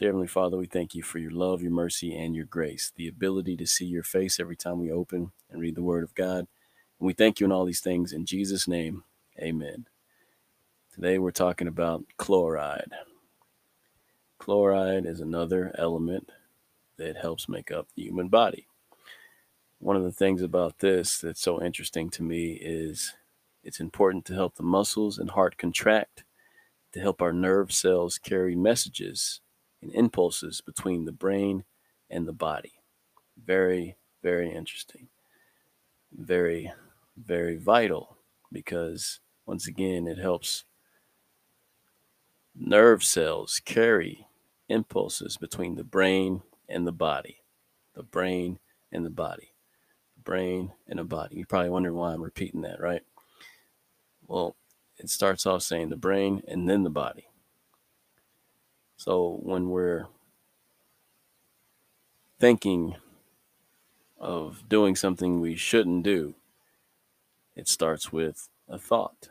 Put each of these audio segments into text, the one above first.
Dear Heavenly Father, we thank you for your love, your mercy, and your grace, the ability to see your face every time we open and read the Word of God. And we thank you in all these things. In Jesus' name, amen. Today we're talking about chloride. Chloride is another element that helps make up the human body. One of the things about this that's so interesting to me is it's important to help the muscles and heart contract, to help our nerve cells carry messages and impulses between the brain and the body. Very, very interesting. Very, very vital because, once again, it helps nerve cells carry impulses between the brain and the body. The brain and the body. The brain and the body. You're probably wondering why I'm repeating that, right? Well, it starts off saying the brain and then the body. So when we're thinking of doing something we shouldn't do, it starts with a thought.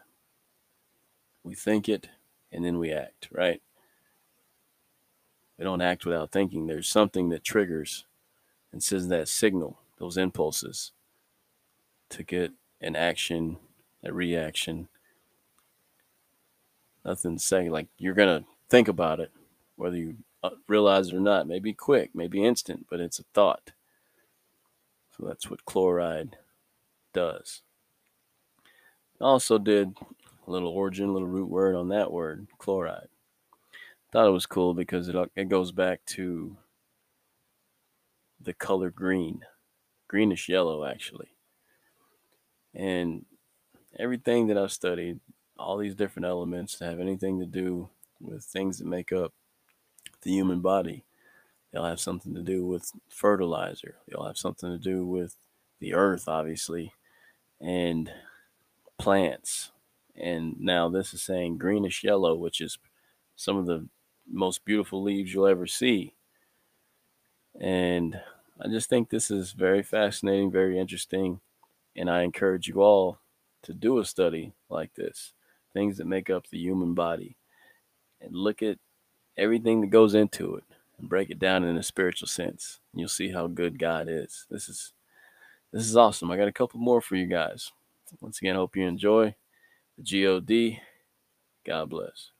We think it and then we act, right? We don't act without thinking. There's something that triggers and sends that signal, those impulses to get an action, a reaction. Nothing saying like you're going to think about it whether you uh, realize it or not. Maybe quick, maybe instant, but it's a thought. So that's what chloride does. Also did a little origin, a little root word on that word, chloride. Thought it was cool because it it goes back to the color green, greenish yellow actually. And everything that I've studied, all these different elements that have anything to do with things that make up the human body. They'll have something to do with fertilizer. They'll have something to do with the earth, obviously, and plants. And now this is saying greenish yellow, which is some of the most beautiful leaves you'll ever see. And I just think this is very fascinating, very interesting. And I encourage you all to do a study like this things that make up the human body and look at everything that goes into it and break it down in a spiritual sense. You'll see how good God is. This is this is awesome. I got a couple more for you guys. Once again, hope you enjoy the God. God bless.